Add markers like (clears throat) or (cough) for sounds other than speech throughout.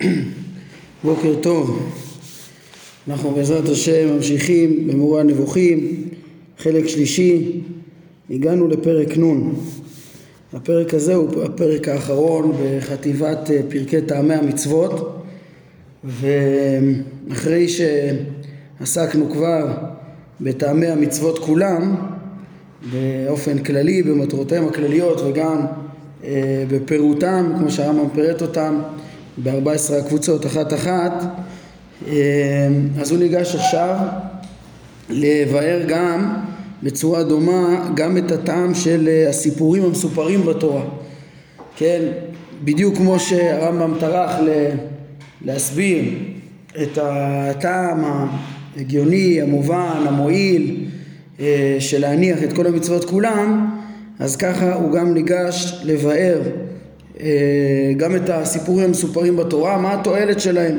(clears throat) בוקר טוב, אנחנו בעזרת השם ממשיכים במורה הנבוכים, חלק שלישי, הגענו לפרק נ'. הפרק הזה הוא הפרק האחרון בחטיבת אה, פרקי טעמי המצוות ואחרי שעסקנו כבר בטעמי המצוות כולם באופן כללי, במטרותיהם הכלליות וגם אה, בפירוטם, כמו שהרמב"ם פירט אותם ב-14 הקבוצות אחת אחת, אה, אז הוא ניגש עכשיו לבאר גם בצורה דומה גם את הטעם של אה, הסיפורים המסופרים בתורה. כן, בדיוק כמו שהרמב"ם טרח להסביר את הטעם ההגיוני, המובן, המועיל של להניח את כל המצוות כולם, אז ככה הוא גם ניגש לבאר אה, גם את הסיפורים המסופרים בתורה, מה התועלת שלהם,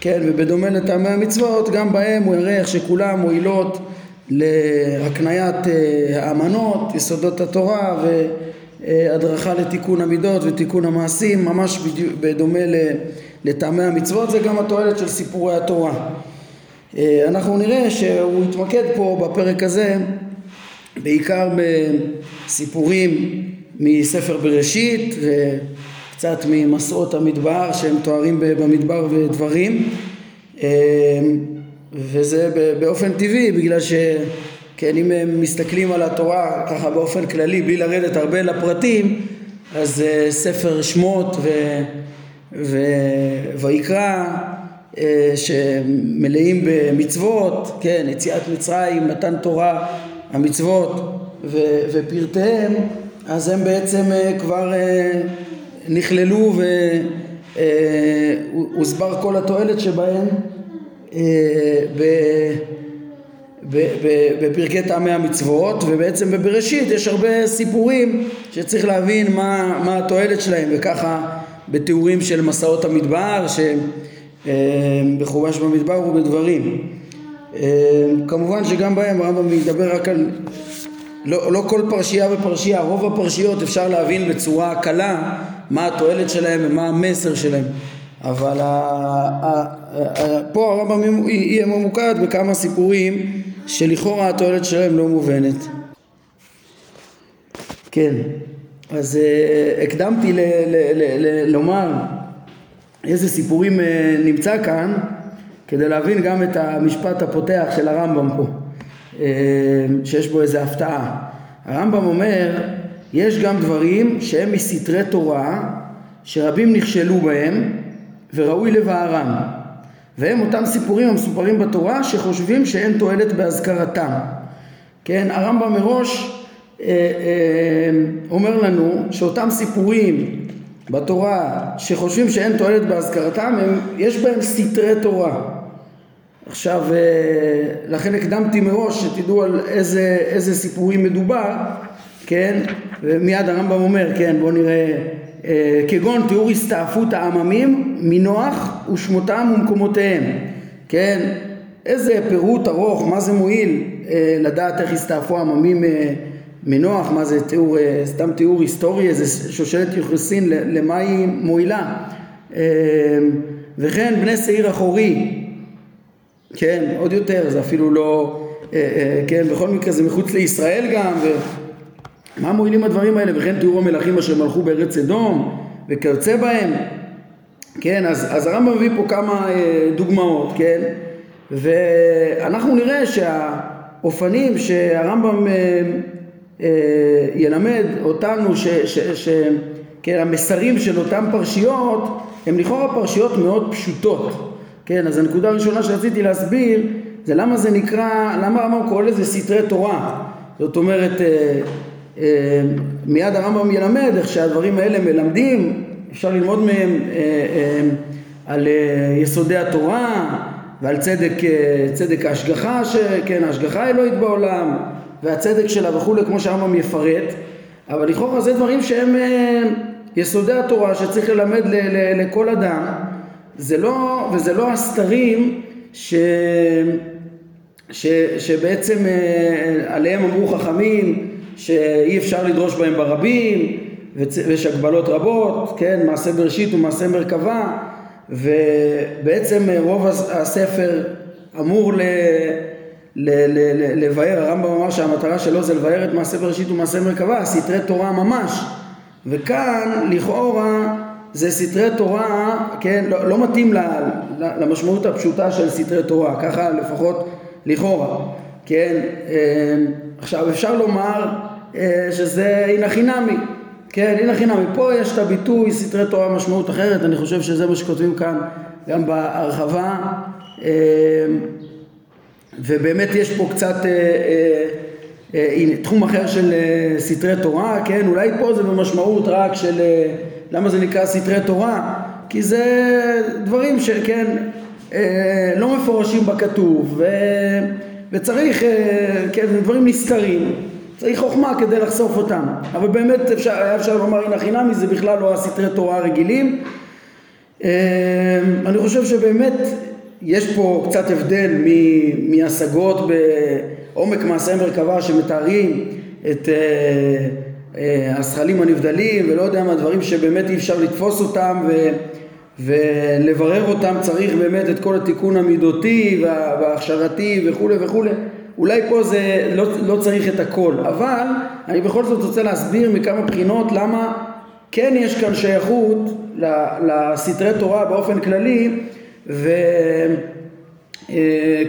כן, ובדומה לטעמי המצוות, גם בהם הוא יראה איך שכולם מועילות להקניית אה, האמנות, יסודות התורה והדרכה לתיקון המידות ותיקון המעשים, ממש בדומה לטעמי המצוות, זה גם התועלת של סיפורי התורה. אה, אנחנו נראה שהוא יתמקד פה בפרק הזה בעיקר בסיפורים מספר בראשית וקצת ממסעות המדבר שהם תוארים במדבר ודברים. אמ, וזה באופן טבעי בגלל שכן אם הם מסתכלים על התורה ככה באופן כללי בלי לרדת הרבה לפרטים אז אה, ספר שמות ו... ו... ויקרא אה, שמלאים במצוות, כן, יציאת מצרים, מתן תורה המצוות ו- ופרטיהם, אז הם בעצם אה, כבר אה, נכללו והוסבר אה, כל התועלת שבהם בפרקי טעמי המצוות ובעצם בבראשית יש הרבה סיפורים שצריך להבין מה, מה התועלת שלהם וככה בתיאורים של מסעות המדבר שבחומש במדבר ובדברים. אה, כמובן שגם בהם הרמב"ם מדבר רק על לא, לא כל פרשייה ופרשייה, רוב הפרשיות אפשר להבין בצורה קלה מה התועלת שלהם ומה המסר שלהם אבל פה הרמב"ם יהיה ממוקד בכמה סיפורים שלכאורה התועלת שלהם לא מובנת כן, אז uh, הקדמתי לומר איזה סיפורים uh, נמצא כאן כדי להבין גם את המשפט הפותח של הרמב"ם פה, אה, שיש בו איזה הפתעה. הרמב"ם אומר, יש גם דברים שהם מסתרי תורה, שרבים נכשלו בהם, וראוי לבערם. והם אותם סיפורים המסופרים בתורה, שחושבים שאין תועלת בהזכרתם. כן, הרמב"ם מראש אה, אה, אומר לנו שאותם סיפורים בתורה שחושבים שאין תועלת בהזכרתם, הם, יש בהם סתרי תורה. עכשיו, אה, לכן הקדמתי מראש שתדעו על איזה, איזה סיפורים מדובר, כן? ומיד הרמב"ם אומר, כן, בואו נראה, אה, כגון תיאור הסתעפות העממים מנוח ושמותם ומקומותיהם, כן? איזה פירוט ארוך, מה זה מועיל אה, לדעת איך הסתעפו העממים מנוח, מה זה תיאור, סתם תיאור היסטורי, איזה שושלת יוחסין, למה היא מועילה? וכן בני שעיר אחורי כן, עוד יותר, זה אפילו לא, אה, אה, כן, בכל מקרה זה מחוץ לישראל גם, ומה מועילים הדברים האלה? וכן תיאור המלכים אשר מלכו בארץ אדום וכיוצא בהם, כן, אז, אז הרמב"ם מביא פה כמה אה, דוגמאות, כן, ואנחנו נראה שהאופנים שהרמב"ם ילמד אותנו, ש, ש, ש, כן, המסרים של אותן פרשיות הם לכאורה פרשיות מאוד פשוטות, כן, אז הנקודה הראשונה שרציתי להסביר זה למה זה נקרא, למה הרמב"ם קורא לזה סתרי תורה. זאת אומרת, אה, אה, מיד הרמב"ם ילמד איך שהדברים האלה מלמדים, אפשר ללמוד מהם אה, אה, על אה, יסודי התורה ועל צדק, אה, צדק ההשגחה, כן, ההשגחה האלוהית בעולם והצדק שלה וכולי, כמו שהרמב"ם יפרט, אבל לכאורה זה דברים שהם אה, יסודי התורה שצריך ללמד ל, ל, לכל אדם. זה לא, וזה לא הסתרים ש, ש, שבעצם אה, עליהם אמרו חכמים שאי אפשר לדרוש בהם ברבים ויש הגבלות רבות, כן, מעשה בראשית ומעשה מרכבה ובעצם רוב הספר אמור ל... לבאר, הרמב"ם אמר שהמטרה שלו זה לבאר את מעשה בראשית ומעשה מרכבה, סתרי תורה ממש. וכאן לכאורה זה סתרי תורה, כן, לא, לא מתאים למשמעות הפשוטה של סתרי תורה, ככה לפחות לכאורה, כן, אה, עכשיו אפשר לומר אה, שזה הנה חינמי, כן, הנה חינמי, פה יש את הביטוי סתרי תורה משמעות אחרת, אני חושב שזה מה שכותבים כאן גם בהרחבה. אה, ובאמת יש פה קצת אה, אה, תחום אחר של סתרי תורה, כן, אולי פה זה במשמעות רק של למה זה נקרא סתרי תורה? כי זה דברים שכן לא מפורשים בכתוב וצריך, אה, כן, דברים נסתרים, צריך חוכמה כדי לחשוף אותם, אבל באמת אפשר, היה אפשר לומר הנה חינמי זה בכלל לא הסתרי תורה הרגילים. אה, אני חושב שבאמת יש פה קצת הבדל מהשגות בעומק מעשה מרכבה שמתארים את אה, אה, הזכלים הנבדלים ולא יודע מה דברים שבאמת אי אפשר לתפוס אותם ו, ולברר אותם צריך באמת את כל התיקון המידותי וההכשרתי וכולי וכולי. אולי פה זה לא, לא צריך את הכל אבל אני בכל זאת רוצה להסביר מכמה בחינות למה כן יש כאן שייכות לסתרי תורה באופן כללי וכן,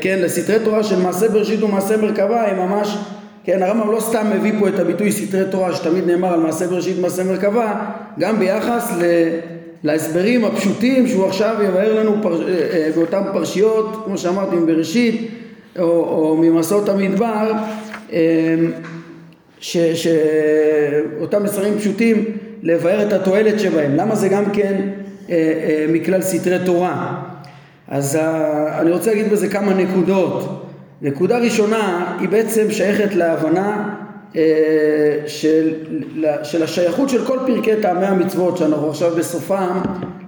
לסתרי תורה של מעשה בראשית ומעשה מרכבה הם ממש, כן, הרמב"ם לא סתם מביא פה את הביטוי סתרי תורה שתמיד נאמר על מעשה בראשית ומעשה מרכבה, גם ביחס ל... להסברים הפשוטים שהוא עכשיו יבהר לנו פר... אה, אה, באותן פרשיות, כמו שאמרתי, מבראשית או, או ממסעות המדבר, אה, שאותם מסרים פשוטים לבאר את התועלת שבהם. למה זה גם כן מכלל סתרי תורה? אז אני רוצה להגיד בזה כמה נקודות. נקודה ראשונה היא בעצם שייכת להבנה של, של השייכות של כל פרקי טעמי המצוות שאנחנו עכשיו בסופם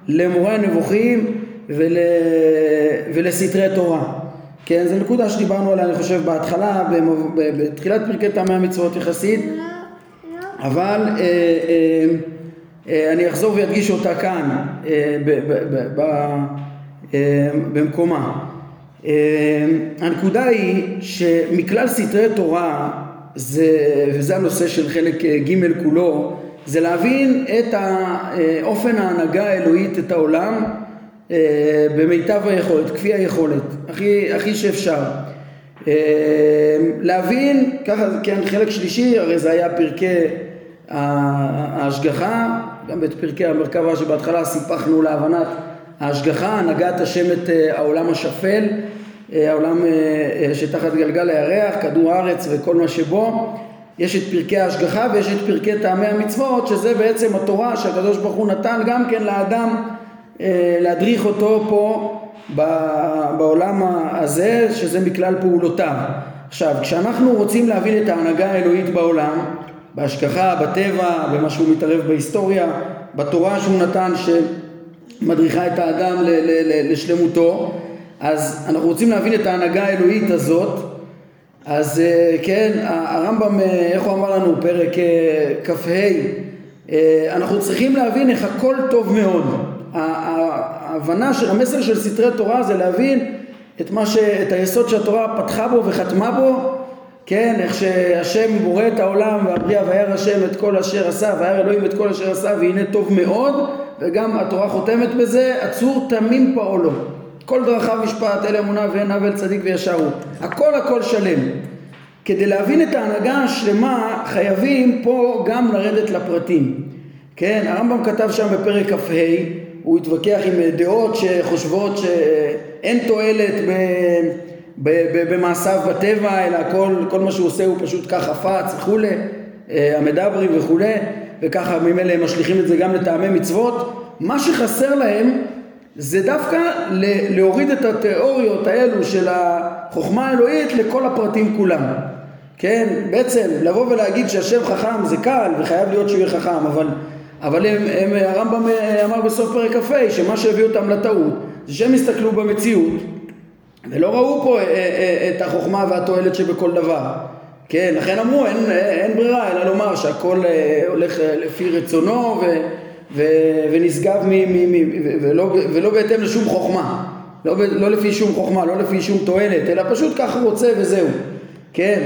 למורה הנבוכים ול, ולסתרי תורה. כן, זו נקודה שדיברנו עליה אני חושב בהתחלה, בתחילת פרקי טעמי המצוות יחסית, אבל uh, uh, uh, אני אחזור ואדגיש אותה כאן uh, ב, ב, ב, אה, במקומה. אה, הנקודה היא שמכלל סתרי תורה, זה, וזה הנושא של חלק אה, ג' כולו, זה להבין את אופן ההנהגה האלוהית את העולם במיטב היכולת, כפי היכולת, הכי, הכי שאפשר. להבין, ככה, כן, חלק שלישי, הרי זה היה פרקי ההשגחה, גם את פרקי המרכבה שבהתחלה סיפחנו להבנת ההשגחה, הנהגת השם את אה, העולם השפל, אה, העולם אה, שתחת גלגל הירח, כדור הארץ וכל מה שבו. יש את פרקי ההשגחה ויש את פרקי טעמי המצוות, שזה בעצם התורה שהקדוש ברוך הוא נתן גם כן לאדם להדריך אותו פה בעולם הזה, שזה מכלל פעולותיו. עכשיו, כשאנחנו רוצים להבין את ההנהגה האלוהית בעולם, בהשגחה, בטבע, במה שהוא מתערב בהיסטוריה, בתורה שהוא נתן, ש... מדריכה את האדם לשלמותו, אז אנחנו רוצים להבין את ההנהגה האלוהית הזאת, אז אה, כן, הרמב"ם, אה, איך הוא אמר לנו, פרק אה, כ"ה, אנחנו צריכים להבין איך הכל טוב מאוד. ההבנה של המסר של סתרי תורה זה להבין את, ש, את היסוד שהתורה פתחה בו וחתמה בו, כן, איך שהשם בורא את העולם והבריאה וירא השם את כל אשר עשה וירא אלוהים את כל אשר עשה והנה טוב מאוד. וגם התורה חותמת בזה, עצור תמים פעולו. כל דרכיו משפט, אל אמונה ואין עוול צדיק וישר הוא. הכל הכל שלם. כדי להבין את ההנהגה השלמה חייבים פה גם לרדת לפרטים. כן, הרמב"ם כתב שם בפרק כ"ה, הוא התווכח עם דעות שחושבות שאין תועלת ב... במעשיו בטבע, אלא כל, כל מה שהוא עושה הוא פשוט כך חפץ וכולי, אה, המדברים וכולי. וככה ממילא הם משליכים את זה גם לטעמי מצוות, מה שחסר להם זה דווקא להוריד את התיאוריות האלו של החוכמה האלוהית לכל הפרטים כולם. כן, בעצם לבוא ולהגיד שהשם חכם זה קל וחייב להיות שהוא יהיה חכם, אבל, אבל הם, הם, הרמב"ם אמר בסוף פרק כ"ה שמה שהביא אותם לטעות זה שהם הסתכלו במציאות ולא ראו פה אה, אה, את החוכמה והתועלת שבכל דבר. כן, לכן אמרו אין, אין ברירה אלא לומר שהכל אה, הולך אה, לפי רצונו ו, ונשגב מ, מ, מ, ולא, ולא בהתאם לשום חוכמה, לא, לא לפי שום חוכמה, לא לפי שום תועלת, אלא פשוט ככה רוצה וזהו, כן?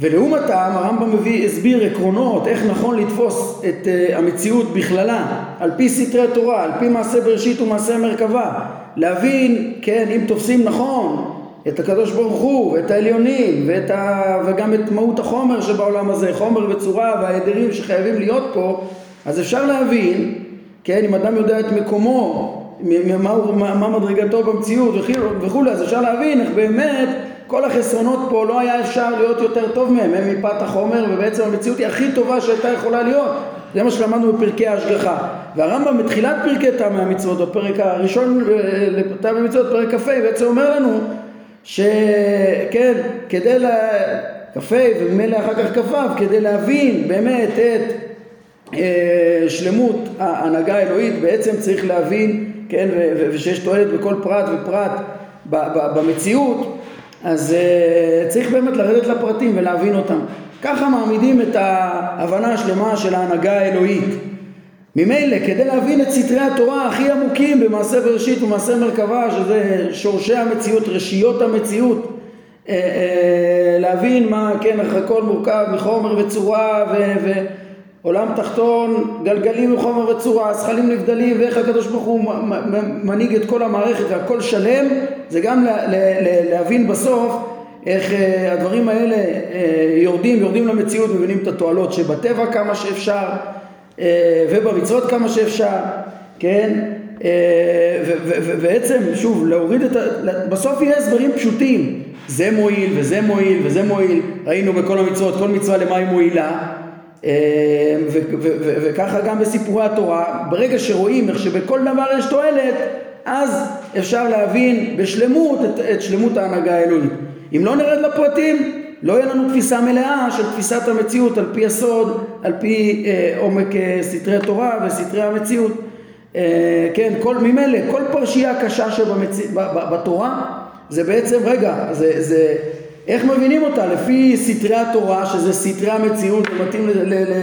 ולעומתם הרמב"ם מביא, הסביר עקרונות איך נכון לתפוס את uh, המציאות בכללה על פי סתרי תורה, על פי מעשה בראשית ומעשה מרכבה להבין, כן, אם תופסים נכון את הקדוש ברוך הוא ואת העליונים ואת ה... וגם את מהות החומר שבעולם הזה, חומר וצורה וההדרים שחייבים להיות פה, אז אפשר להבין, כן, אם אדם יודע את מקומו, מה, מה, מה מדרגתו במציאות וכולי, אז אפשר להבין איך באמת כל החסרונות פה לא היה אפשר להיות יותר טוב מהם, הם מפת החומר ובעצם המציאות היא הכי טובה שהייתה יכולה להיות. זה מה שלמדנו בפרקי ההשגחה. והרמב"ם בתחילת פרקי טעמי המצוות בפרק הראשון לטעמי המצוות פרק כ"ה בעצם אומר לנו שכן כדי ל... כ"ה וממילא אחר כך כ"ו כדי להבין באמת את אה, שלמות ההנהגה האלוהית בעצם צריך להבין כן ושיש תועלת בכל פרט ופרט במציאות אז uh, צריך באמת לרדת לפרטים ולהבין אותם. ככה מעמידים את ההבנה השלמה של ההנהגה האלוהית. ממילא, כדי להבין את סתרי התורה הכי עמוקים במעשה בראשית ומעשה מרכבה, שזה שורשי המציאות, רשיות המציאות, אה, אה, להבין מה, כן, איך הכל מורכב מחומר וצורה ו... ו עולם תחתון, גלגלים מחומר וצורה, זכלים נבדלים ואיך הקדוש ברוך הוא מנהיג את כל המערכת והכל שלם זה גם להבין בסוף איך אה, הדברים האלה אה, יורדים, יורדים למציאות, מבינים את התועלות שבטבע כמה שאפשר אה, ובמצוות כמה שאפשר, כן? ובעצם, שוב, להוריד את ה... בסוף יהיה הסברים פשוטים. זה מועיל וזה מועיל וזה מועיל. ראינו בכל המצוות, כל מצווה למה היא מועילה וככה גם בסיפורי התורה, ברגע שרואים איך שבכל דבר יש תועלת, אז אפשר להבין בשלמות את, את שלמות ההנהגה האלוהית. אם לא נרד לפרטים, לא יהיה לנו תפיסה מלאה של תפיסת המציאות על פי הסוד, על פי אה, עומק אה, סתרי תורה וסתרי המציאות. אה, כן, כל ממילא, כל פרשייה קשה שבתורה זה בעצם, רגע, זה, זה איך מבינים אותה? לפי סתרי התורה, שזה סתרי המציאות ומתאים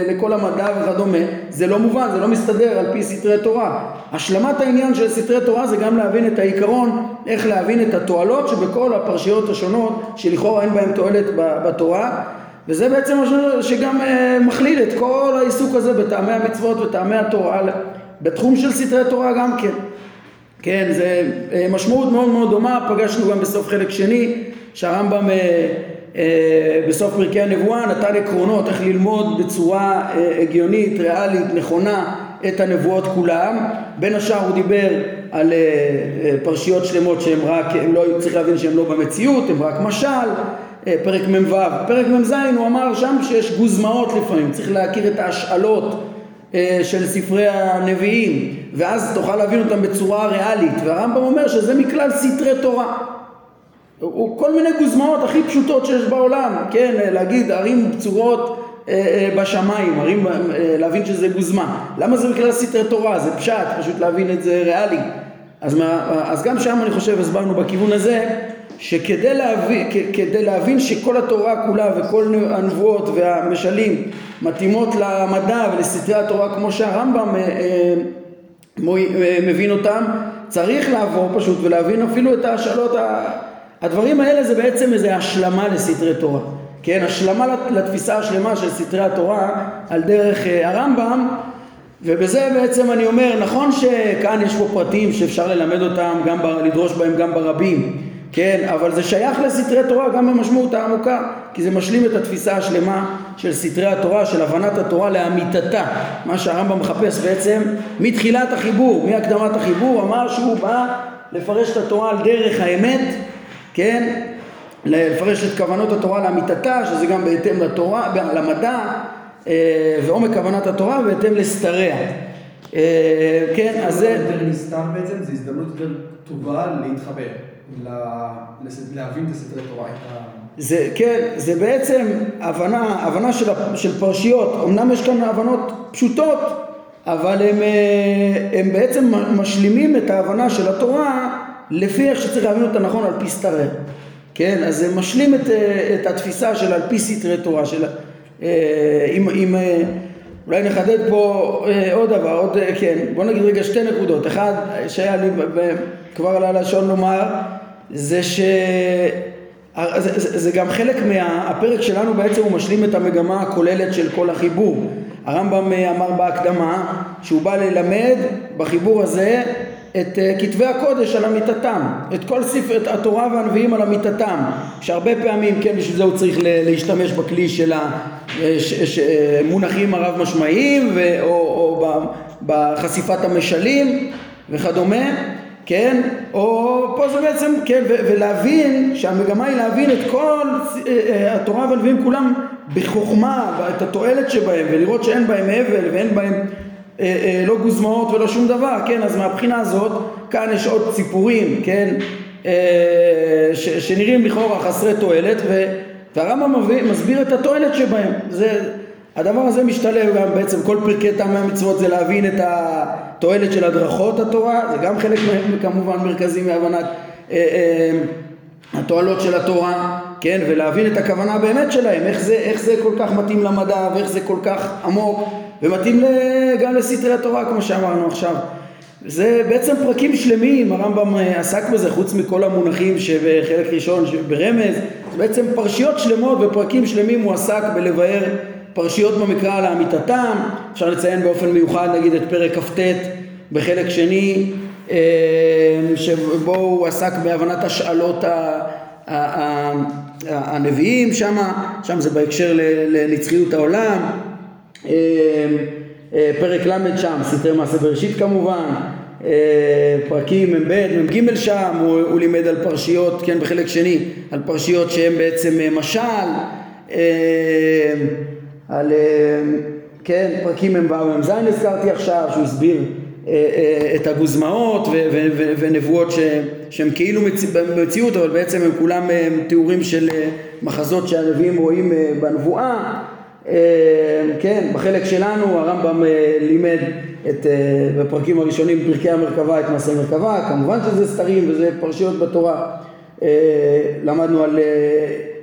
לכל המדע וכדומה, זה לא מובן, זה לא מסתדר על פי סתרי תורה. השלמת העניין של סתרי תורה זה גם להבין את העיקרון, איך להבין את התועלות שבכל הפרשיות השונות, שלכאורה אין בהן תועלת בתורה, וזה בעצם מה שגם אה, מכליל את כל העיסוק הזה בטעמי המצוות וטעמי התורה, בתחום של סתרי תורה גם כן. כן, זה אה, משמעות מאוד מאוד דומה, פגשנו גם בסוף חלק שני שהרמב"ם אה, אה, בסוף פרקי הנבואה נתן עקרונות איך ללמוד בצורה אה, הגיונית, ריאלית, נכונה את הנבואות כולם. בין השאר הוא דיבר על פרשיות שלמות שהן רק, הם לא, צריך להבין שהן לא במציאות, הן רק משל. פרק מ"ו. פרק מ"ז הוא אמר שם שיש גוזמאות לפעמים, צריך להכיר את ההשאלות של ספרי הנביאים ואז תוכל להבין אותם בצורה ריאלית והרמב"ם אומר שזה מכלל סתרי תורה הוא כל מיני גוזמאות הכי פשוטות שיש בעולם, כן, להגיד ערים בצורות אה, אה, בשמיים, ערים, אה, להבין שזה גוזמה. למה זה בכלל סתרי תורה? זה פשט, פשוט להבין את זה ריאלי. אז, מה, אז גם שם אני חושב הסברנו בכיוון הזה שכדי להבין, כדי להבין שכל התורה כולה וכל הנבואות והמשלים מתאימות למדע ולסתרי התורה כמו שהרמב"ם מבין אותם, צריך לעבור פשוט ולהבין אפילו את ההשאלות הדברים האלה זה בעצם איזו השלמה לסתרי תורה, כן, השלמה לתפיסה השלמה של סתרי התורה על דרך אה, הרמב"ם ובזה בעצם אני אומר, נכון שכאן יש פה פרטים שאפשר ללמד אותם, גם ב, לדרוש בהם גם ברבים, כן, אבל זה שייך לסתרי תורה גם במשמעות העמוקה, כי זה משלים את התפיסה השלמה של סתרי התורה, של הבנת התורה לאמיתתה, מה שהרמב"ם מחפש בעצם מתחילת החיבור, מהקדמת החיבור, אמר שהוא בא לפרש את התורה על דרך האמת כן? לפרש את כוונות התורה לאמיתתה, שזה גם בהתאם לתורה, למדע אה, ועומק כוונת התורה בהתאם לסתריה. אה, כן, אז זה... יותר נסתר בעצם, זו הזדמנות יותר טובה להתחבר, להבין את הסתרי תורה. זה, כן, זה בעצם הבנה, הבנה של, של פרשיות, אמנם יש כאן הבנות פשוטות, אבל הם, אה, הם בעצם משלימים את ההבנה של התורה לפי איך שצריך להבין אותה נכון על פי סתרי, כן? אז זה משלים את, אה, את התפיסה של על פי סתרי תורה, של, אה, אם, אם, אה, אולי נחדד פה עוד דבר, עוד, כן, בוא נגיד רגע שתי נקודות. אחד, שהיה לי כבר על הלשון לומר, זה ש... זה, זה, זה גם חלק מהפרק שלנו בעצם הוא משלים את המגמה הכוללת של כל החיבור. הרמב"ם אמר בהקדמה שהוא בא ללמד בחיבור הזה את אה, כתבי הקודש על אמיתתם, את כל ספר, את התורה והנביאים על אמיתתם, שהרבה פעמים, כן, בשביל זה הוא צריך להשתמש בכלי של המונחים הרב משמעיים או, או בחשיפת המשלים וכדומה, כן, או פה זה בעצם, כן, ולהבין שהמגמה היא להבין את כל התורה והנביאים כולם בחוכמה, את התועלת שבהם, ולראות שאין בהם הבל ואין בהם אה, אה, לא גוזמאות ולא שום דבר, כן, אז מהבחינה הזאת כאן יש עוד סיפורים, כן, אה, ש, שנראים לכאורה חסרי תועלת והרמב"ם מסביר את התועלת שבהם, זה, הדבר הזה משתלב גם בעצם כל פרקי טעמי המצוות זה להבין את התועלת של הדרכות התורה, זה גם חלק כמובן מרכזי מהבנת אה, אה, התועלות של התורה, כן, ולהבין את הכוונה באמת שלהם, איך זה, איך זה כל כך מתאים למדע ואיך זה כל כך עמוק ומתאים גם לסתרי התורה כמו שאמרנו עכשיו. זה בעצם פרקים שלמים, הרמב"ם אה, עסק בזה חוץ מכל המונחים שבחלק ראשון ברמז, זה בעצם פרשיות שלמות ופרקים שלמים הוא עסק בלבאר פרשיות במקרא לאמיתתם, אפשר לציין באופן מיוחד נגיד את פרק כ"ט בחלק שני אה, שבו הוא עסק בהבנת השאלות הנביאים שם, שם זה בהקשר לנצחיות העולם פרק ל' שם, סתרי מעשה בראשית כמובן, אה, פרקים מ"ב, מ"ג שם, הוא, הוא לימד על פרשיות, כן, בחלק שני, על פרשיות שהן בעצם משל, על, כן, פרקים מ"ו ומ"ז הזכרתי עכשיו, שהוא הסביר את הגוזמאות ונבואות שהן כאילו במציאות אבל בעצם הם כולם תיאורים של מחזות שהנביאים רואים בנבואה. אה, כן, בחלק שלנו הרמב"ם אה, לימד את, אה, בפרקים הראשונים פרקי המרכבה את מעשה מרכבה, כמובן שזה סתרים וזה פרשיות בתורה. למדנו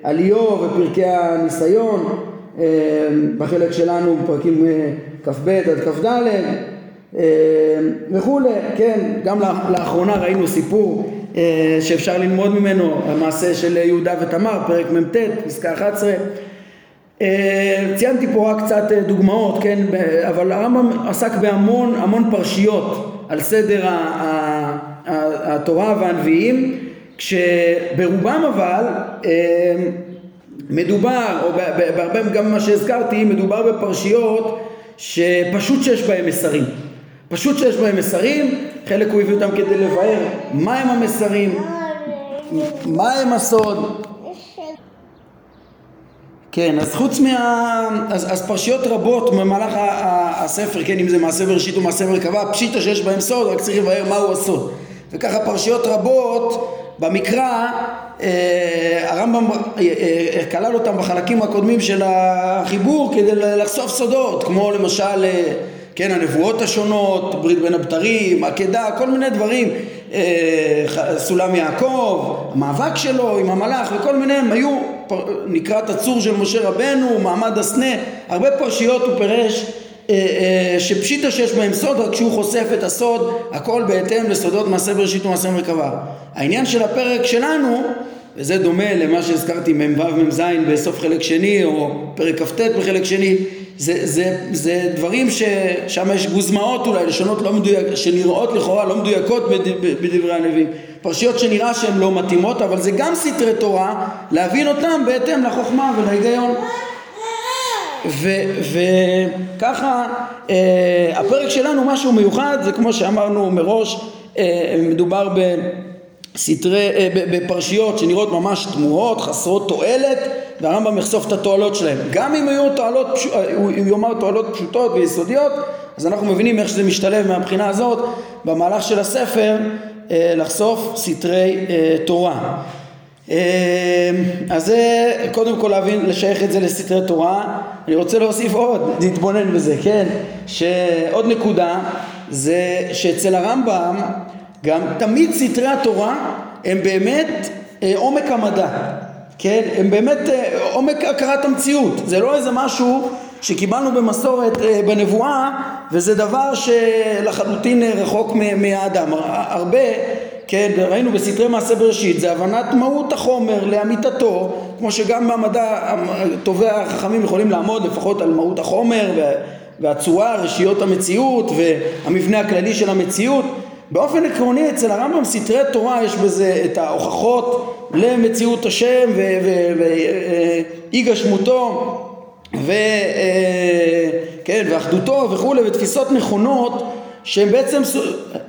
על, איוב ופרקי הניסיון, בחלק שלנו פרקים כ"ב עד כ"ד. וכולי, כן, גם לאחרונה ראינו סיפור שאפשר ללמוד ממנו, המעשה של יהודה ותמר, פרק מ"ט, פסקה 11 אה, ציינתי פה רק קצת אה, דוגמאות, כן, אבל הרמב"ם עסק בהמון המון פרשיות על סדר התורה והנביאים, כשברובם אבל אה, מדובר, או בהרבה גם מה שהזכרתי, מדובר בפרשיות שפשוט שיש בהם מסרים. פשוט שיש בהם מסרים, חלק הוא הביא אותם כדי לבאר מהם המסרים, מהם הסוד, כן, אז חוץ מה... אז, אז פרשיות רבות במהלך הספר, כן, אם זה מעשה בראשית או מעשה מרכבה, פשיטה שיש בהם סוד, רק צריך לבאר מהו הסוד. וככה פרשיות רבות במקרא, אה, הרמב"ם אה, אה, כלל אותם בחלקים הקודמים של החיבור כדי לחשוף סודות, כמו למשל, אה, כן, הנבואות השונות, ברית בין הבתרים, עקדה, כל מיני דברים, אה, סולם יעקב, המאבק שלו עם המלאך וכל מיני, הם היו נקרא את הצור של משה רבנו, מעמד הסנה, הרבה פרשיות הוא פירש אה, אה, שפשיטה שיש בהם סוד, רק שהוא חושף את הסוד, הכל בהתאם לסודות מעשה בראשית ומעשה מרכבה. העניין של הפרק שלנו, וזה דומה למה שהזכרתי מ"ו מ"ז בסוף חלק שני, או פרק כ"ט בחלק שני, זה, זה, זה דברים ששם יש גוזמאות אולי, לשונות לא מדויקות, שנראות לכאורה לא מדויקות בדברי הנביאים. פרשיות שנראה שהן לא מתאימות, אבל זה גם סתרי תורה, להבין אותם בהתאם לחוכמה ולהיגיון. וככה אה, הפרק שלנו משהו מיוחד, זה כמו שאמרנו מראש, אה, מדובר אה, בפרשיות שנראות ממש תמוהות, חסרות תועלת, והרמב"ם יחשוף את התועלות שלהם. גם אם יהיו תועלות, הוא יאמר תועלות פשוטות ויסודיות, אז אנחנו מבינים איך שזה משתלב מהבחינה הזאת במהלך של הספר אה, לחשוף סתרי אה, תורה. אה, אז זה קודם כל להבין, לשייך את זה לסתרי תורה. אני רוצה להוסיף עוד, להתבונן בזה, כן? שעוד נקודה זה שאצל הרמב"ם גם תמיד סתרי התורה הם באמת עומק המדע, כן? הם באמת עומק הכרת המציאות. זה לא איזה משהו שקיבלנו במסורת אה, בנבואה וזה דבר שלחלוטין רחוק מהאדם. הרבה, כן, ראינו בסתרי מעשה בראשית, זה הבנת מהות החומר לאמיתתו, כמו שגם במדע טובי החכמים יכולים לעמוד לפחות על מהות החומר והצורה, רשיות המציאות והמבנה הכללי של המציאות. באופן עקרוני אצל הרמב"ם סתרי תורה יש בזה את ההוכחות למציאות השם ואי גשמותו וכן, ואחדותו וכולי ותפיסות נכונות שהן בעצם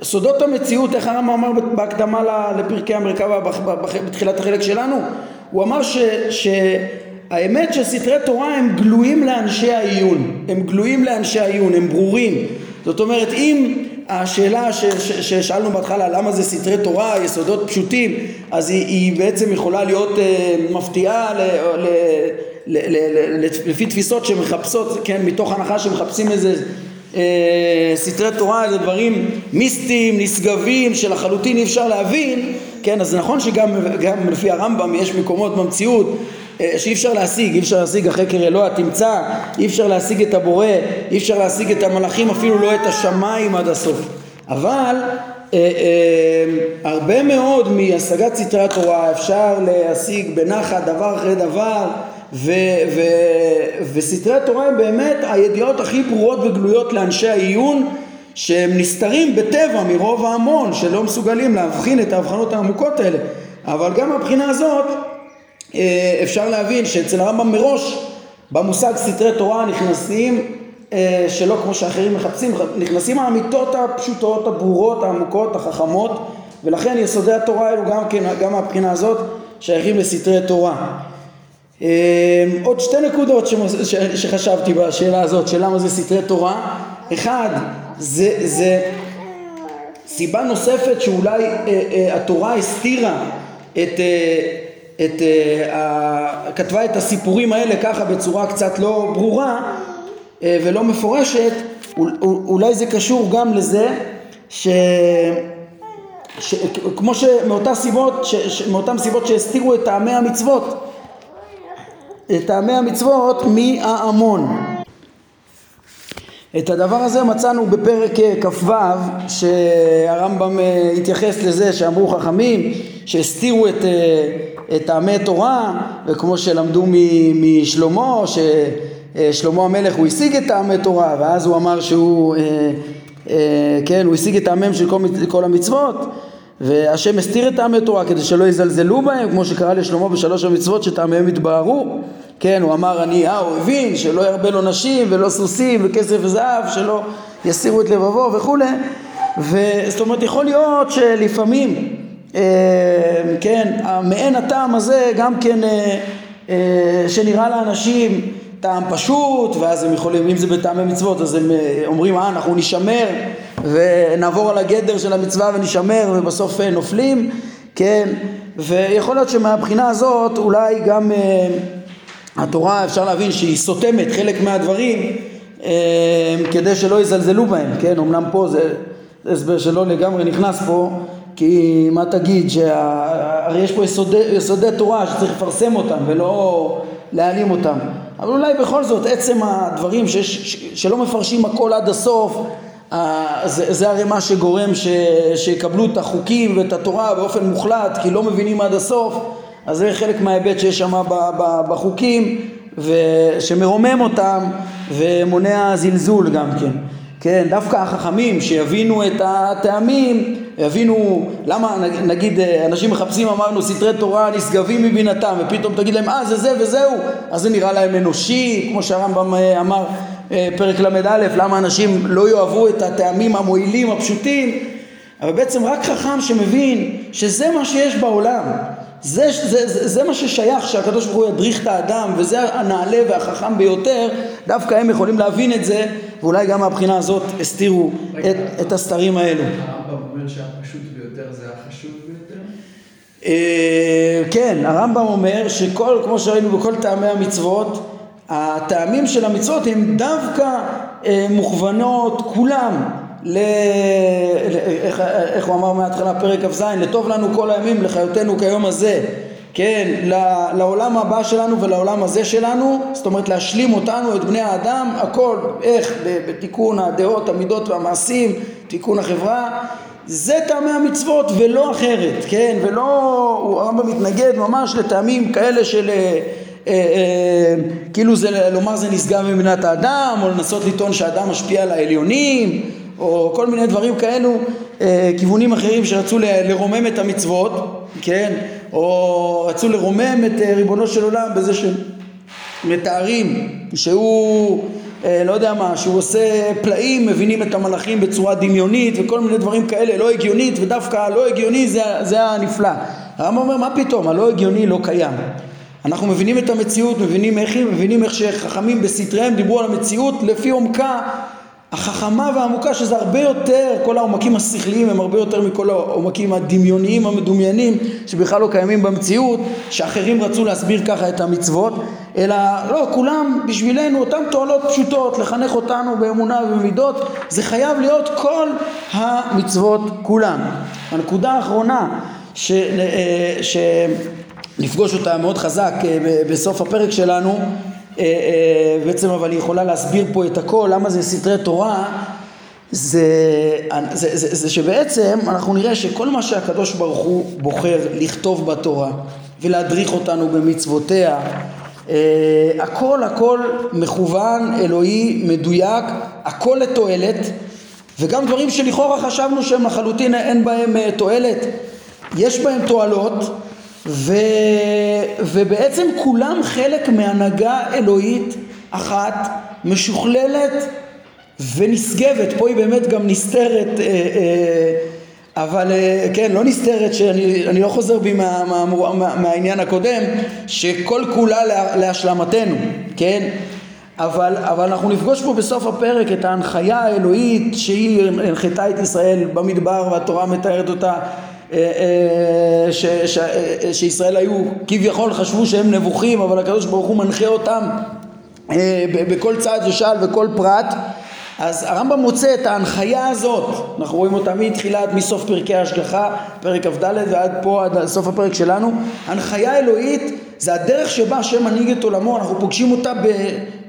סודות המציאות, איך הרמב"ם אמר בהקדמה לפרקי המרכבה בתחילת החלק שלנו? הוא אמר ש, שהאמת שסתרי תורה הם גלויים לאנשי העיון, הם גלויים לאנשי העיון, הם ברורים. זאת אומרת אם השאלה ששאלנו בהתחלה למה זה סתרי תורה, יסודות פשוטים, אז היא, היא בעצם יכולה להיות אה, מפתיעה ל, ל, לפי תפיסות שמחפשות, כן, מתוך הנחה שמחפשים איזה אה, סתרי תורה, איזה דברים מיסטיים, נשגבים, שלחלוטין אי אפשר להבין, כן, אז נכון שגם לפי הרמב"ם יש מקומות במציאות אה, שאי אפשר להשיג, אי אפשר להשיג החקר אלוה תמצא, אי אפשר להשיג את הבורא, אי אפשר להשיג את המלאכים, אפילו לא את השמיים עד הסוף. אבל אה, אה, הרבה מאוד מהשגת סתרי התורה אפשר להשיג בנחת דבר אחרי דבר ו, ו, וסתרי התורה הם באמת הידיעות הכי ברורות וגלויות לאנשי העיון שהם נסתרים בטבע מרוב ההמון שלא מסוגלים להבחין את ההבחנות העמוקות האלה אבל גם מהבחינה הזאת אה, אפשר להבין שאצל הרמב"ם מראש במושג סתרי תורה נכנסים אה, שלא כמו שאחרים מחפשים, נכנסים האמיתות הפשוטות, הברורות, העמוקות, החכמות ולכן יסודי התורה האלו גם כן, גם מהבחינה הזאת שייכים לסתרי תורה. אה, עוד שתי נקודות שחשבתי בשאלה הזאת של למה זה סתרי תורה, אחד זה, זה סיבה נוספת שאולי התורה הסתירה את את, uh, כתבה את הסיפורים האלה ככה בצורה קצת לא ברורה ולא מפורשת, אולי זה קשור גם לזה ש... ש... כמו שמאותן סיבות, ש... מאותן סיבות שהסתירו את טעמי המצוות, את טעמי המצוות מההמון. את הדבר הזה מצאנו בפרק אה, כ"ו שהרמב"ם התייחס לזה שאמרו חכמים שהסתירו את את טעמי תורה, וכמו שלמדו משלמה, ששלמה המלך הוא השיג את טעמי תורה, ואז הוא אמר שהוא, אה, אה, כן, הוא השיג את טעמיהם של כל המצוות, והשם הסתיר את טעמי תורה כדי שלא יזלזלו בהם, כמו שקרה לשלמה בשלוש המצוות שטעמיהם התבהרו. כן, הוא אמר אני, אה, הוא הבין שלא ירבה לו נשים ולא סוסים וכסף וזהב, שלא יסירו את לבבו וכולי. וזאת אומרת, יכול להיות שלפעמים אה, כן, מעין הטעם הזה גם כן אה, אה, שנראה לאנשים טעם פשוט ואז הם יכולים, אם זה בטעמי מצוות אז הם אומרים אה אנחנו נשמר ונעבור על הגדר של המצווה ונשמר ובסוף נופלים, כן, ויכול להיות שמהבחינה הזאת אולי גם התורה אפשר להבין שהיא סותמת חלק מהדברים כדי שלא יזלזלו בהם, כן, אמנם פה זה הסבר שלא לגמרי נכנס פה כי מה תגיד, שהרי יש פה יסודי, יסודי תורה שצריך לפרסם אותם ולא להעלים אותם אבל אולי בכל זאת עצם הדברים שיש, שלא מפרשים הכל עד הסוף זה, זה הרי מה שגורם ש, שיקבלו את החוקים ואת התורה באופן מוחלט כי לא מבינים עד הסוף אז זה חלק מההיבט שיש שם בחוקים ושמרומם אותם ומונע זלזול גם כן כן, דווקא החכמים שיבינו את הטעמים, יבינו למה נגיד אנשים מחפשים אמרנו סתרי תורה נשגבים מבינתם ופתאום תגיד להם אה זה זה וזהו. אז זה נראה להם אנושי כמו שהרמב"ם אה, אמר אה, פרק ל"א למה אנשים לא יאהבו את הטעמים המועילים הפשוטים? אבל בעצם רק חכם שמבין שזה מה שיש בעולם זה, זה, זה, זה מה ששייך שהקדוש ברוך הוא ידריך את האדם וזה הנעלה והחכם ביותר דווקא הם יכולים להבין את זה ואולי גם מהבחינה הזאת הסתירו את, את הסתרים האלו. הרמב"ם אומר שהפשוט ביותר זה החשוב ביותר? אה, כן, הרמב"ם אומר שכל, כמו שראינו בכל טעמי המצוות הטעמים של המצוות הם דווקא אה, מוכוונות כולם ל... איך, איך הוא אמר מההתחלה פרק כ"ז לטוב לנו כל הימים לחיותנו כיום הזה כן, לעולם הבא שלנו ולעולם הזה שלנו, זאת אומרת להשלים אותנו, את בני האדם, הכל, איך, בתיקון הדעות, המידות והמעשים, תיקון החברה, זה טעמי המצוות ולא אחרת, כן, ולא, הרמב"ם מתנגד ממש לטעמים כאלה של אה, אה, אה, כאילו זה, לומר זה נשגב ממדינת האדם, או לנסות לטעון שהאדם משפיע על העליונים, או כל מיני דברים כאלו, אה, כיוונים אחרים שרצו לרומם את המצוות, כן, או רצו לרומם את אה, ריבונו של עולם בזה שמתארים שהוא אה, לא יודע מה, שהוא עושה פלאים, מבינים את המלאכים בצורה דמיונית וכל מיני דברים כאלה, לא הגיונית, ודווקא הלא הגיוני זה, זה הנפלא. הרמב"ם אומר, מה פתאום, הלא הגיוני לא קיים. אנחנו מבינים את המציאות, מבינים איך היא, מבינים איך שחכמים בסתריהם דיברו על המציאות לפי עומקה החכמה והעמוקה שזה הרבה יותר, כל העומקים השכליים הם הרבה יותר מכל העומקים הדמיוניים המדומיינים שבכלל לא קיימים במציאות, שאחרים רצו להסביר ככה את המצוות, אלא לא, כולם בשבילנו אותן תועלות פשוטות, לחנך אותנו באמונה ובמידות, זה חייב להיות כל המצוות כולם. הנקודה האחרונה ש, אה, שנפגוש אותה מאוד חזק אה, בסוף הפרק שלנו בעצם אבל היא יכולה להסביר פה את הכל, למה זה סתרי תורה, זה, זה, זה, זה שבעצם אנחנו נראה שכל מה שהקדוש ברוך הוא בוחר לכתוב בתורה ולהדריך אותנו במצוותיה, אה, הכל הכל מכוון, אלוהי, מדויק, הכל לתועלת, וגם דברים שלכאורה חשבנו שהם לחלוטין אין בהם תועלת, יש בהם תועלות, ו... ובעצם כולם חלק מהנהגה אלוהית אחת, משוכללת ונשגבת, פה היא באמת גם נסתרת, אה, אה, אבל אה, כן, לא נסתרת, שאני לא חוזר בי מה, מה, מה, מהעניין הקודם, שכל כולה לה, להשלמתנו, כן? אבל, אבל אנחנו נפגוש פה בסוף הפרק את ההנחיה האלוהית שהיא הנחתה את ישראל במדבר והתורה מתארת אותה ש, ש, אה, שישראל היו כביכול חשבו שהם נבוכים אבל הקדוש ברוך הוא מנחה אותם בכל צעד ושעל וכל פרט. אז הרמב"ם מוצא את ההנחיה הזאת, אנחנו רואים אותה מתחילת, מסוף פרקי ההשגחה, פרק כ"ד ועד פה, עד סוף הפרק שלנו, הנחיה אלוהית זה הדרך שבה השם מנהיג את עולמו, אנחנו פוגשים אותה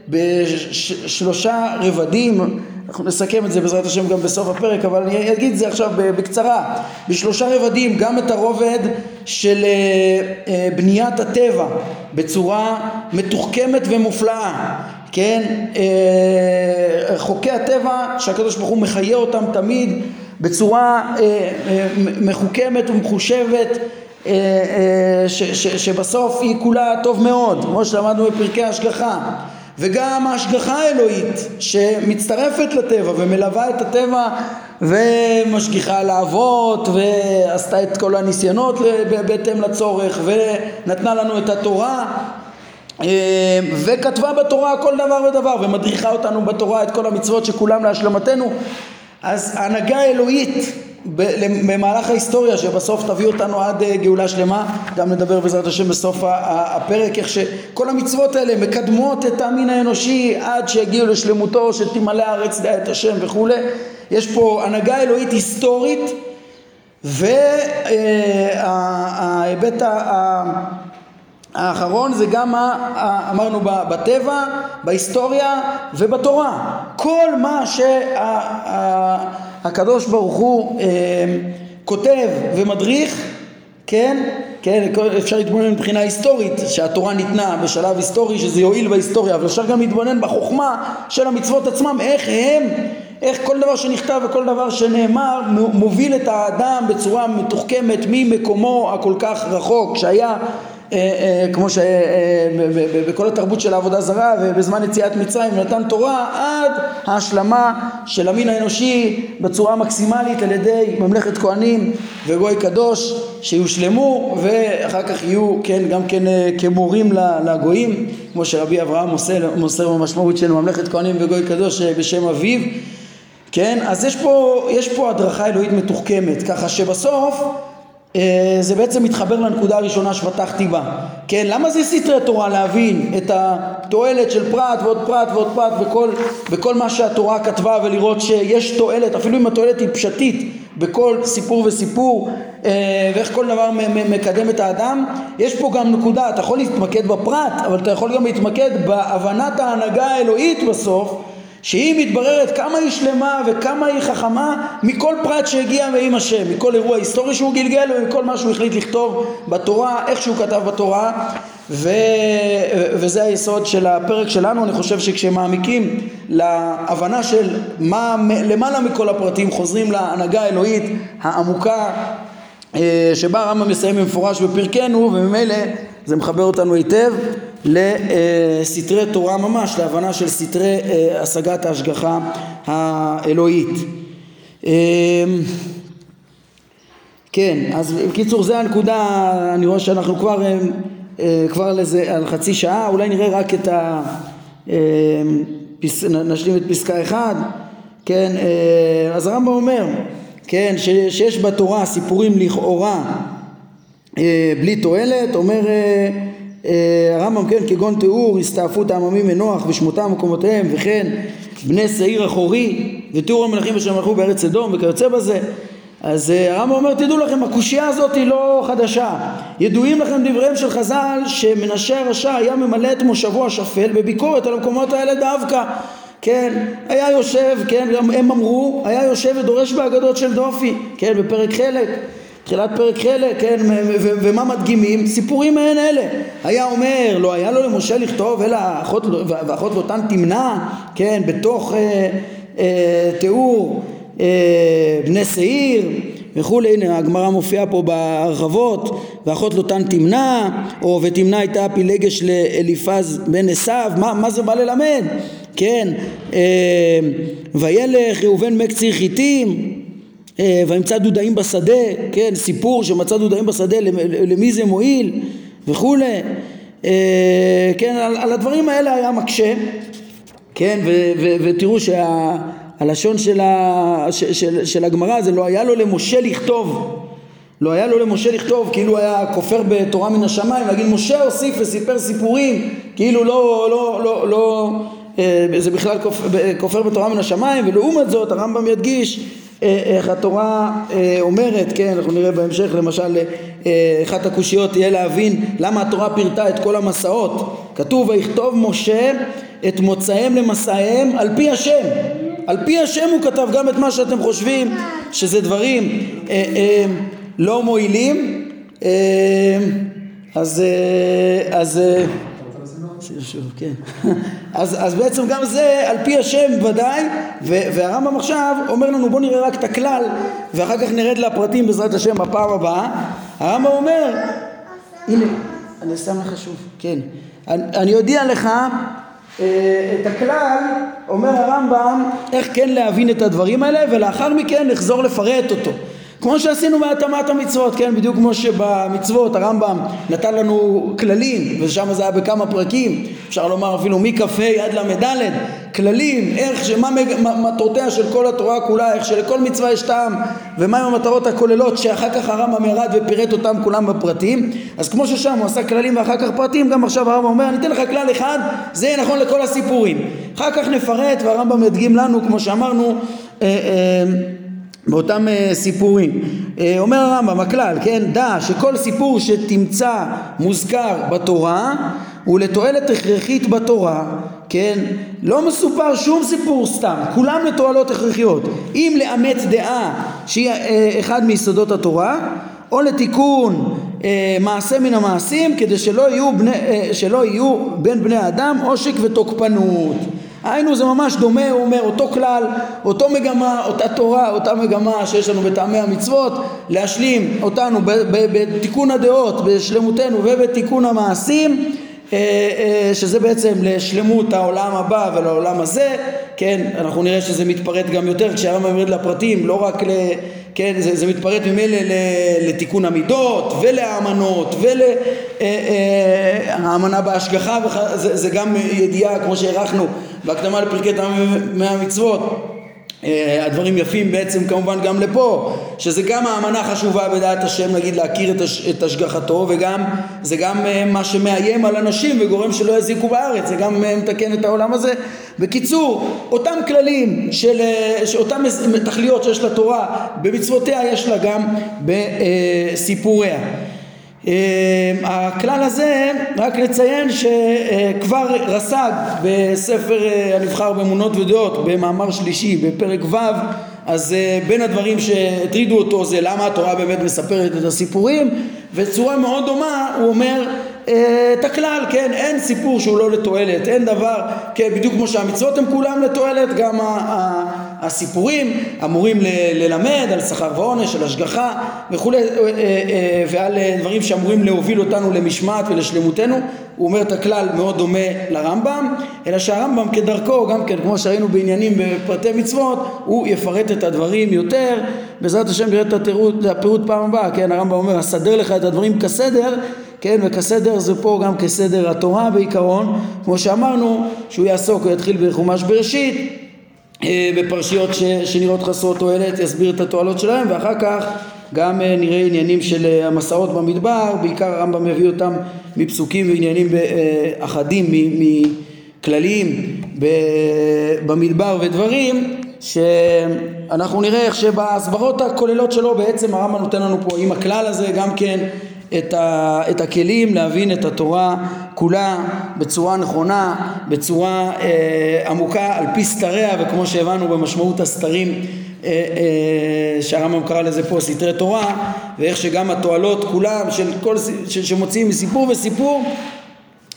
בשלושה רבדים אנחנו נסכם את זה בעזרת השם גם בסוף הפרק, אבל אני אגיד את זה עכשיו בקצרה. בשלושה רבדים, גם את הרובד של אה, אה, בניית הטבע בצורה מתוחכמת ומופלאה, כן? אה, חוקי הטבע שהקדוש ברוך הוא מחיה אותם תמיד בצורה מחוכמת ומחושבת שבסוף היא כולה טוב מאוד, כמו שלמדנו בפרקי ההשגחה. וגם ההשגחה האלוהית שמצטרפת לטבע ומלווה את הטבע ומשגיחה על האבות ועשתה את כל הניסיונות בהתאם לצורך ונתנה לנו את התורה אה, וכתבה בתורה כל דבר ודבר ומדריכה אותנו בתורה את כל המצוות שכולם להשלמתנו. אז ההנהגה האלוהית במהלך ההיסטוריה שבסוף תביא אותנו עד אה, גאולה שלמה גם נדבר בעזרת השם בסוף הפרק איך שכל המצוות האלה מקדמות את המין האנושי עד שיגיעו לשלמותו שתמלא הארץ דעה את השם וכולי יש פה הנהגה אלוהית היסטורית וההיבט אה, האחרון זה גם מה אמרנו בטבע, בהיסטוריה ובתורה. כל מה שהקדוש ברוך הוא אה, כותב ומדריך, כן, כן, אפשר להתבונן מבחינה היסטורית שהתורה ניתנה בשלב היסטורי שזה יועיל בהיסטוריה, אבל אפשר גם להתבונן בחוכמה של המצוות עצמם, איך הם, איך כל דבר שנכתב וכל דבר שנאמר מוביל את האדם בצורה מתוחכמת ממקומו הכל כך רחוק שהיה כמו שבכל אה, התרבות של העבודה זרה ובזמן יציאת מצרים נתן תורה עד ההשלמה של המין האנושי בצורה מקסימלית על ידי ממלכת כהנים וגוי קדוש שיושלמו ואחר כך יהיו כן גם כן כמורים לגויים כמו שרבי אברהם מוסר, מוסר במשמעות של ממלכת כהנים וגוי קדוש בשם אביו. כן אז יש פה, יש פה הדרכה אלוהית מתוחכמת ככה שבסוף אה, זה בעצם מתחבר לנקודה הראשונה שפתחתי בה. כן, למה זה סתרי תורה להבין את התועלת של פרט ועוד פרט ועוד פרט וכל, וכל מה שהתורה כתבה ולראות שיש תועלת, אפילו אם התועלת היא פשטית, בכל סיפור וסיפור אה, ואיך כל דבר מקדם את האדם יש פה גם נקודה אתה יכול להתמקד בפרט אבל אתה יכול גם להתמקד בהבנת ההנהגה האלוהית בסוף שהיא מתבררת כמה היא שלמה וכמה היא חכמה מכל פרט שהגיע ועם השם, מכל אירוע היסטורי שהוא גלגל ומכל מה שהוא החליט לכתוב בתורה, איך שהוא כתב בתורה. ו... וזה היסוד של הפרק שלנו, אני חושב שכשמעמיקים להבנה של מה למעלה מכל הפרטים חוזרים להנהגה האלוהית העמוקה אה, שבה הרמב"ם מסיים במפורש בפרקנו וממילא זה מחבר אותנו היטב לסתרי תורה ממש, להבנה של סתרי אה, השגת ההשגחה האלוהית. אה, כן, אז בקיצור זה הנקודה, אני רואה שאנחנו כבר, כבר לזה, על חצי שעה, אולי נראה רק את ה... נשלים את פסקה אחד, כן, אז הרמב"ם אומר כן, שיש בתורה סיפורים לכאורה אה, בלי תועלת, אומר אה, אה, הרמב"ם כן כגון תיאור הסתעפות העממים מנוח ושמותם ומקומותיהם וכן בני שעיר אחורי ותיאור המלכים אשר מלכו בארץ אדום וכיוצא בזה. אז הרמב"ם אומר תדעו לכם הקושייה הזאת היא לא חדשה. ידועים לכם דבריהם של חז"ל שמנשה הרשע היה ממלא את מושבו השפל בביקורת על המקומות האלה דווקא כן, היה יושב, כן, הם אמרו, היה יושב ודורש באגדות של דופי, כן, בפרק חלק, תחילת פרק חלק, כן, ומה מדגימים? סיפורים מעין אלה. היה אומר, לא היה לו למשה לכתוב, אלא אחות, ואחות לוטן תמנע, כן, בתוך אה, אה, תיאור אה, בני שעיר וכולי, הנה הגמרא מופיעה פה בהרחבות, ואחות לוטן תמנע, או ותמנע הייתה הפילגש לאליפז בן עשיו, מה, מה זה בא ללמד? כן, אה, וילך ראובן מקציר חיטים אה, וימצא דודאים בשדה, כן, סיפור שמצא דודאים בשדה למי זה מועיל וכולי, אה, כן, על, על הדברים האלה היה מקשה, כן, ו, ו, ותראו שהלשון של, של, של, של הגמרא זה לא היה לו למשה לכתוב. לא היה לו למשה לכתוב כאילו היה כופר בתורה מן השמיים, להגיד משה הוסיף וסיפר סיפורים כאילו לא, לא, לא, לא, אה, זה בכלל כופר בתורה מן השמיים ולעומת זאת הרמב"ם ידגיש אה, איך התורה אה, אומרת, כן, אנחנו נראה בהמשך למשל אחת הקושיות תהיה להבין למה התורה פירטה את כל המסעות. כתוב ויכתוב משה את מוצאיהם למסעיהם על פי השם. על פי השם הוא כתב גם את מה שאתם חושבים שזה דברים אה, אה, לא מועילים. אה, אז, אה, אז אה, שוב, כן. (laughs) אז, אז בעצם גם זה על פי השם ודאי, והרמב"ם עכשיו אומר לנו בוא נראה רק את הכלל ואחר כך נרד לפרטים בעזרת השם בפעם הבאה. הרמב"ם אומר, הנה, אני אשם לך שוב, כן. אני, אני אודיע לך אה, את הכלל, אומר הרמב"ם, איך כן להבין את הדברים האלה ולאחר מכן נחזור לפרט אותו. כמו שעשינו בהתאמת המצוות, כן? בדיוק כמו שבמצוות הרמב"ם נתן לנו כללים, ושם זה היה בכמה פרקים, אפשר לומר אפילו מכ"ה עד ל"ד, כללים, איך, שמה מטרותיה של כל התורה כולה, איך שלכל מצווה יש טעם, ומהם המטרות הכוללות, שאחר כך הרמב"ם ירד ופירט אותם כולם בפרטים, אז כמו ששם הוא עשה כללים ואחר כך פרטים, גם עכשיו הרמב"ם אומר, אני אתן לך כלל אחד, זה יהיה נכון לכל הסיפורים. אחר כך נפרט, והרמב"ם ידגים לנו, כמו שאמרנו, אה, אה, באותם uh, סיפורים. Uh, אומר הרמב"ם, הכלל, כן, דע שכל סיפור שתמצא מוזכר בתורה הוא לתועלת הכרחית בתורה, כן, לא מסופר שום סיפור סתם, כולם לתועלות הכרחיות. אם לאמץ דעה שהיא uh, אחד מיסודות התורה, או לתיקון uh, מעשה מן המעשים כדי שלא יהיו, בני, uh, שלא יהיו בין בני האדם עושק ותוקפנות. היינו זה ממש דומה, הוא אומר, אותו כלל, אותו מגמה, אותה תורה, אותה מגמה שיש לנו בטעמי המצוות, להשלים אותנו בתיקון הדעות, בשלמותנו ובתיקון המעשים, אה, אה, שזה בעצם לשלמות העולם הבא ולעולם הזה, כן, אנחנו נראה שזה מתפרט גם יותר כשהרמב"ם יורד לפרטים, לא רק ל... כן, זה, זה מתפרט ממילא לתיקון המידות ולאמנות ולאמנה אה, בהשגחה, זה, זה גם ידיעה כמו שהערכנו בהקדמה לפרקי טעמי המצוות אה, הדברים יפים בעצם כמובן גם לפה, שזה גם האמנה חשובה בדעת השם, נגיד להכיר את, הש, את השגחתו, וגם זה גם אה, מה שמאיים על אנשים וגורם שלא יזיקו בארץ, זה גם אה, מתקן את העולם הזה. בקיצור, אותם כללים של, אותם תכליות שיש לתורה במצוותיה יש לה גם בסיפוריה. אמ, הכלל הזה, רק לציין שכבר רס"ג בספר אה, הנבחר באמונות ודעות במאמר שלישי בפרק ו' אז אה, בין הדברים שהטרידו אותו זה למה התורה באמת מספרת את הסיפורים וצורה מאוד דומה הוא אומר אה, את הכלל, כן, אין סיפור שהוא לא לתועלת, אין דבר, כן, בדיוק כמו שהמצוות הן כולם לתועלת, גם הסיפורים אמורים ללמד על שכר ועונש, על השגחה וכולי, אה, אה, ועל דברים שאמורים להוביל אותנו למשמעת ולשלמותנו, הוא אומר את הכלל מאוד דומה לרמב"ם, אלא שהרמב"ם כדרכו, גם כן, כמו שראינו בעניינים בפרטי מצוות, הוא יפרט את הדברים יותר, בעזרת השם נראה את הפירוט פעם הבאה, כן, הרמב"ם אומר, אסדר לך את הדברים כסדר כן, וכסדר זה פה גם כסדר התורה בעיקרון, כמו שאמרנו, שהוא יעסוק, הוא יתחיל בחומש בראשית, אה, בפרשיות ש, שנראות חסרות תועלת, יסביר את התועלות שלהם, ואחר כך גם אה, נראה עניינים של אה, המסעות במדבר, בעיקר הרמב"ם מביא אותם מפסוקים ועניינים אחדים, מכלליים במדבר ודברים שאנחנו נראה איך שבהסברות הכוללות שלו בעצם הרמב"ם נותן לנו פה עם הכלל הזה גם כן את, ה, את הכלים להבין את התורה כולה בצורה נכונה, בצורה אה, עמוקה על פי סתריה וכמו שהבנו במשמעות הסתרים אה, אה, שהרמב"ם קרא לזה פה סתרי תורה ואיך שגם התועלות כולם של כל, ש, שמוציאים מסיפור וסיפור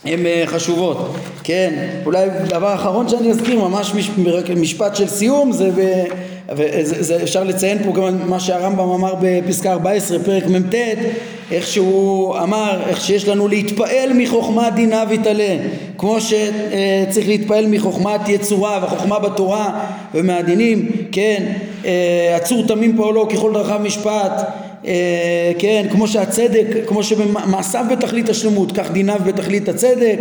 הן אה, חשובות, כן, אולי דבר אחרון שאני אזכיר, ממש מש, משפט של סיום, זה, ב, וזה, זה, אפשר לציין פה גם מה שהרמב"ם אמר בפסקה 14, פרק מ"ט, איך שהוא אמר, איך שיש לנו להתפעל מחוכמת דינה ויתעלה, כמו שצריך להתפעל מחוכמת יצורה וחוכמה בתורה ומהדינים, כן, אה, עצור תמים פועלו ככל דרכיו משפט אה, כן, כמו שהצדק, כמו שבמעשיו בתכלית השלמות, כך דיניו בתכלית הצדק,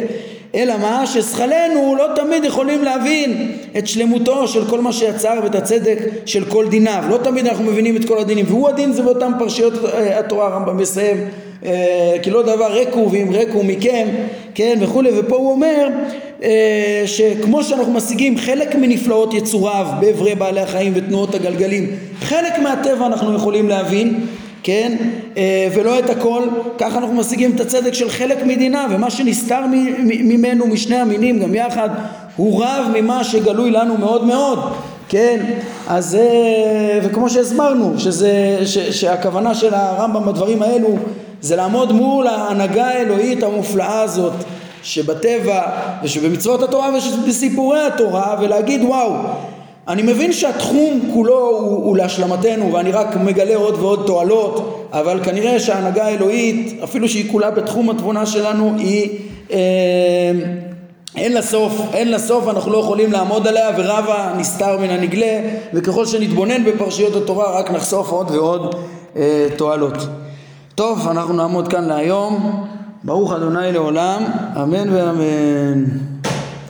אלא מה? ששכלנו לא תמיד יכולים להבין את שלמותו של כל מה שיצר ואת הצדק של כל דיניו. לא תמיד אנחנו מבינים את כל הדינים, והוא הדין זה באותן פרשיות אה, התורה, הרמב"ם מסיים, אה, כי לא דבר רקו ואם רקו מכם, כן, וכולי, ופה הוא אומר שכמו שאנחנו משיגים חלק מנפלאות יצוריו באיברי בעלי החיים ותנועות הגלגלים, חלק מהטבע אנחנו יכולים להבין, כן? אה, ולא את הכל, ככה אנחנו משיגים את הצדק של חלק מדינה, ומה שנסתר ממנו משני המינים גם יחד, הוא רב ממה שגלוי לנו מאוד מאוד, כן? אז זה, וכמו שהסברנו, שזה, ש, שהכוונה של הרמב"ם בדברים האלו זה לעמוד מול ההנהגה האלוהית המופלאה הזאת שבטבע ושבמצוות התורה ושבסיפורי התורה ולהגיד וואו אני מבין שהתחום כולו הוא, הוא להשלמתנו ואני רק מגלה עוד ועוד תועלות אבל כנראה שההנהגה האלוהית אפילו שהיא כולה בתחום התבונה שלנו היא אה, אין לה סוף, אין לה סוף, אנחנו לא יכולים לעמוד עליה ורבה נסתר מן הנגלה וככל שנתבונן בפרשיות התורה רק נחשוף עוד ועוד אה, תועלות. טוב, אנחנו נעמוד כאן להיום. ברוך אדוני לעולם, אמן ואמן.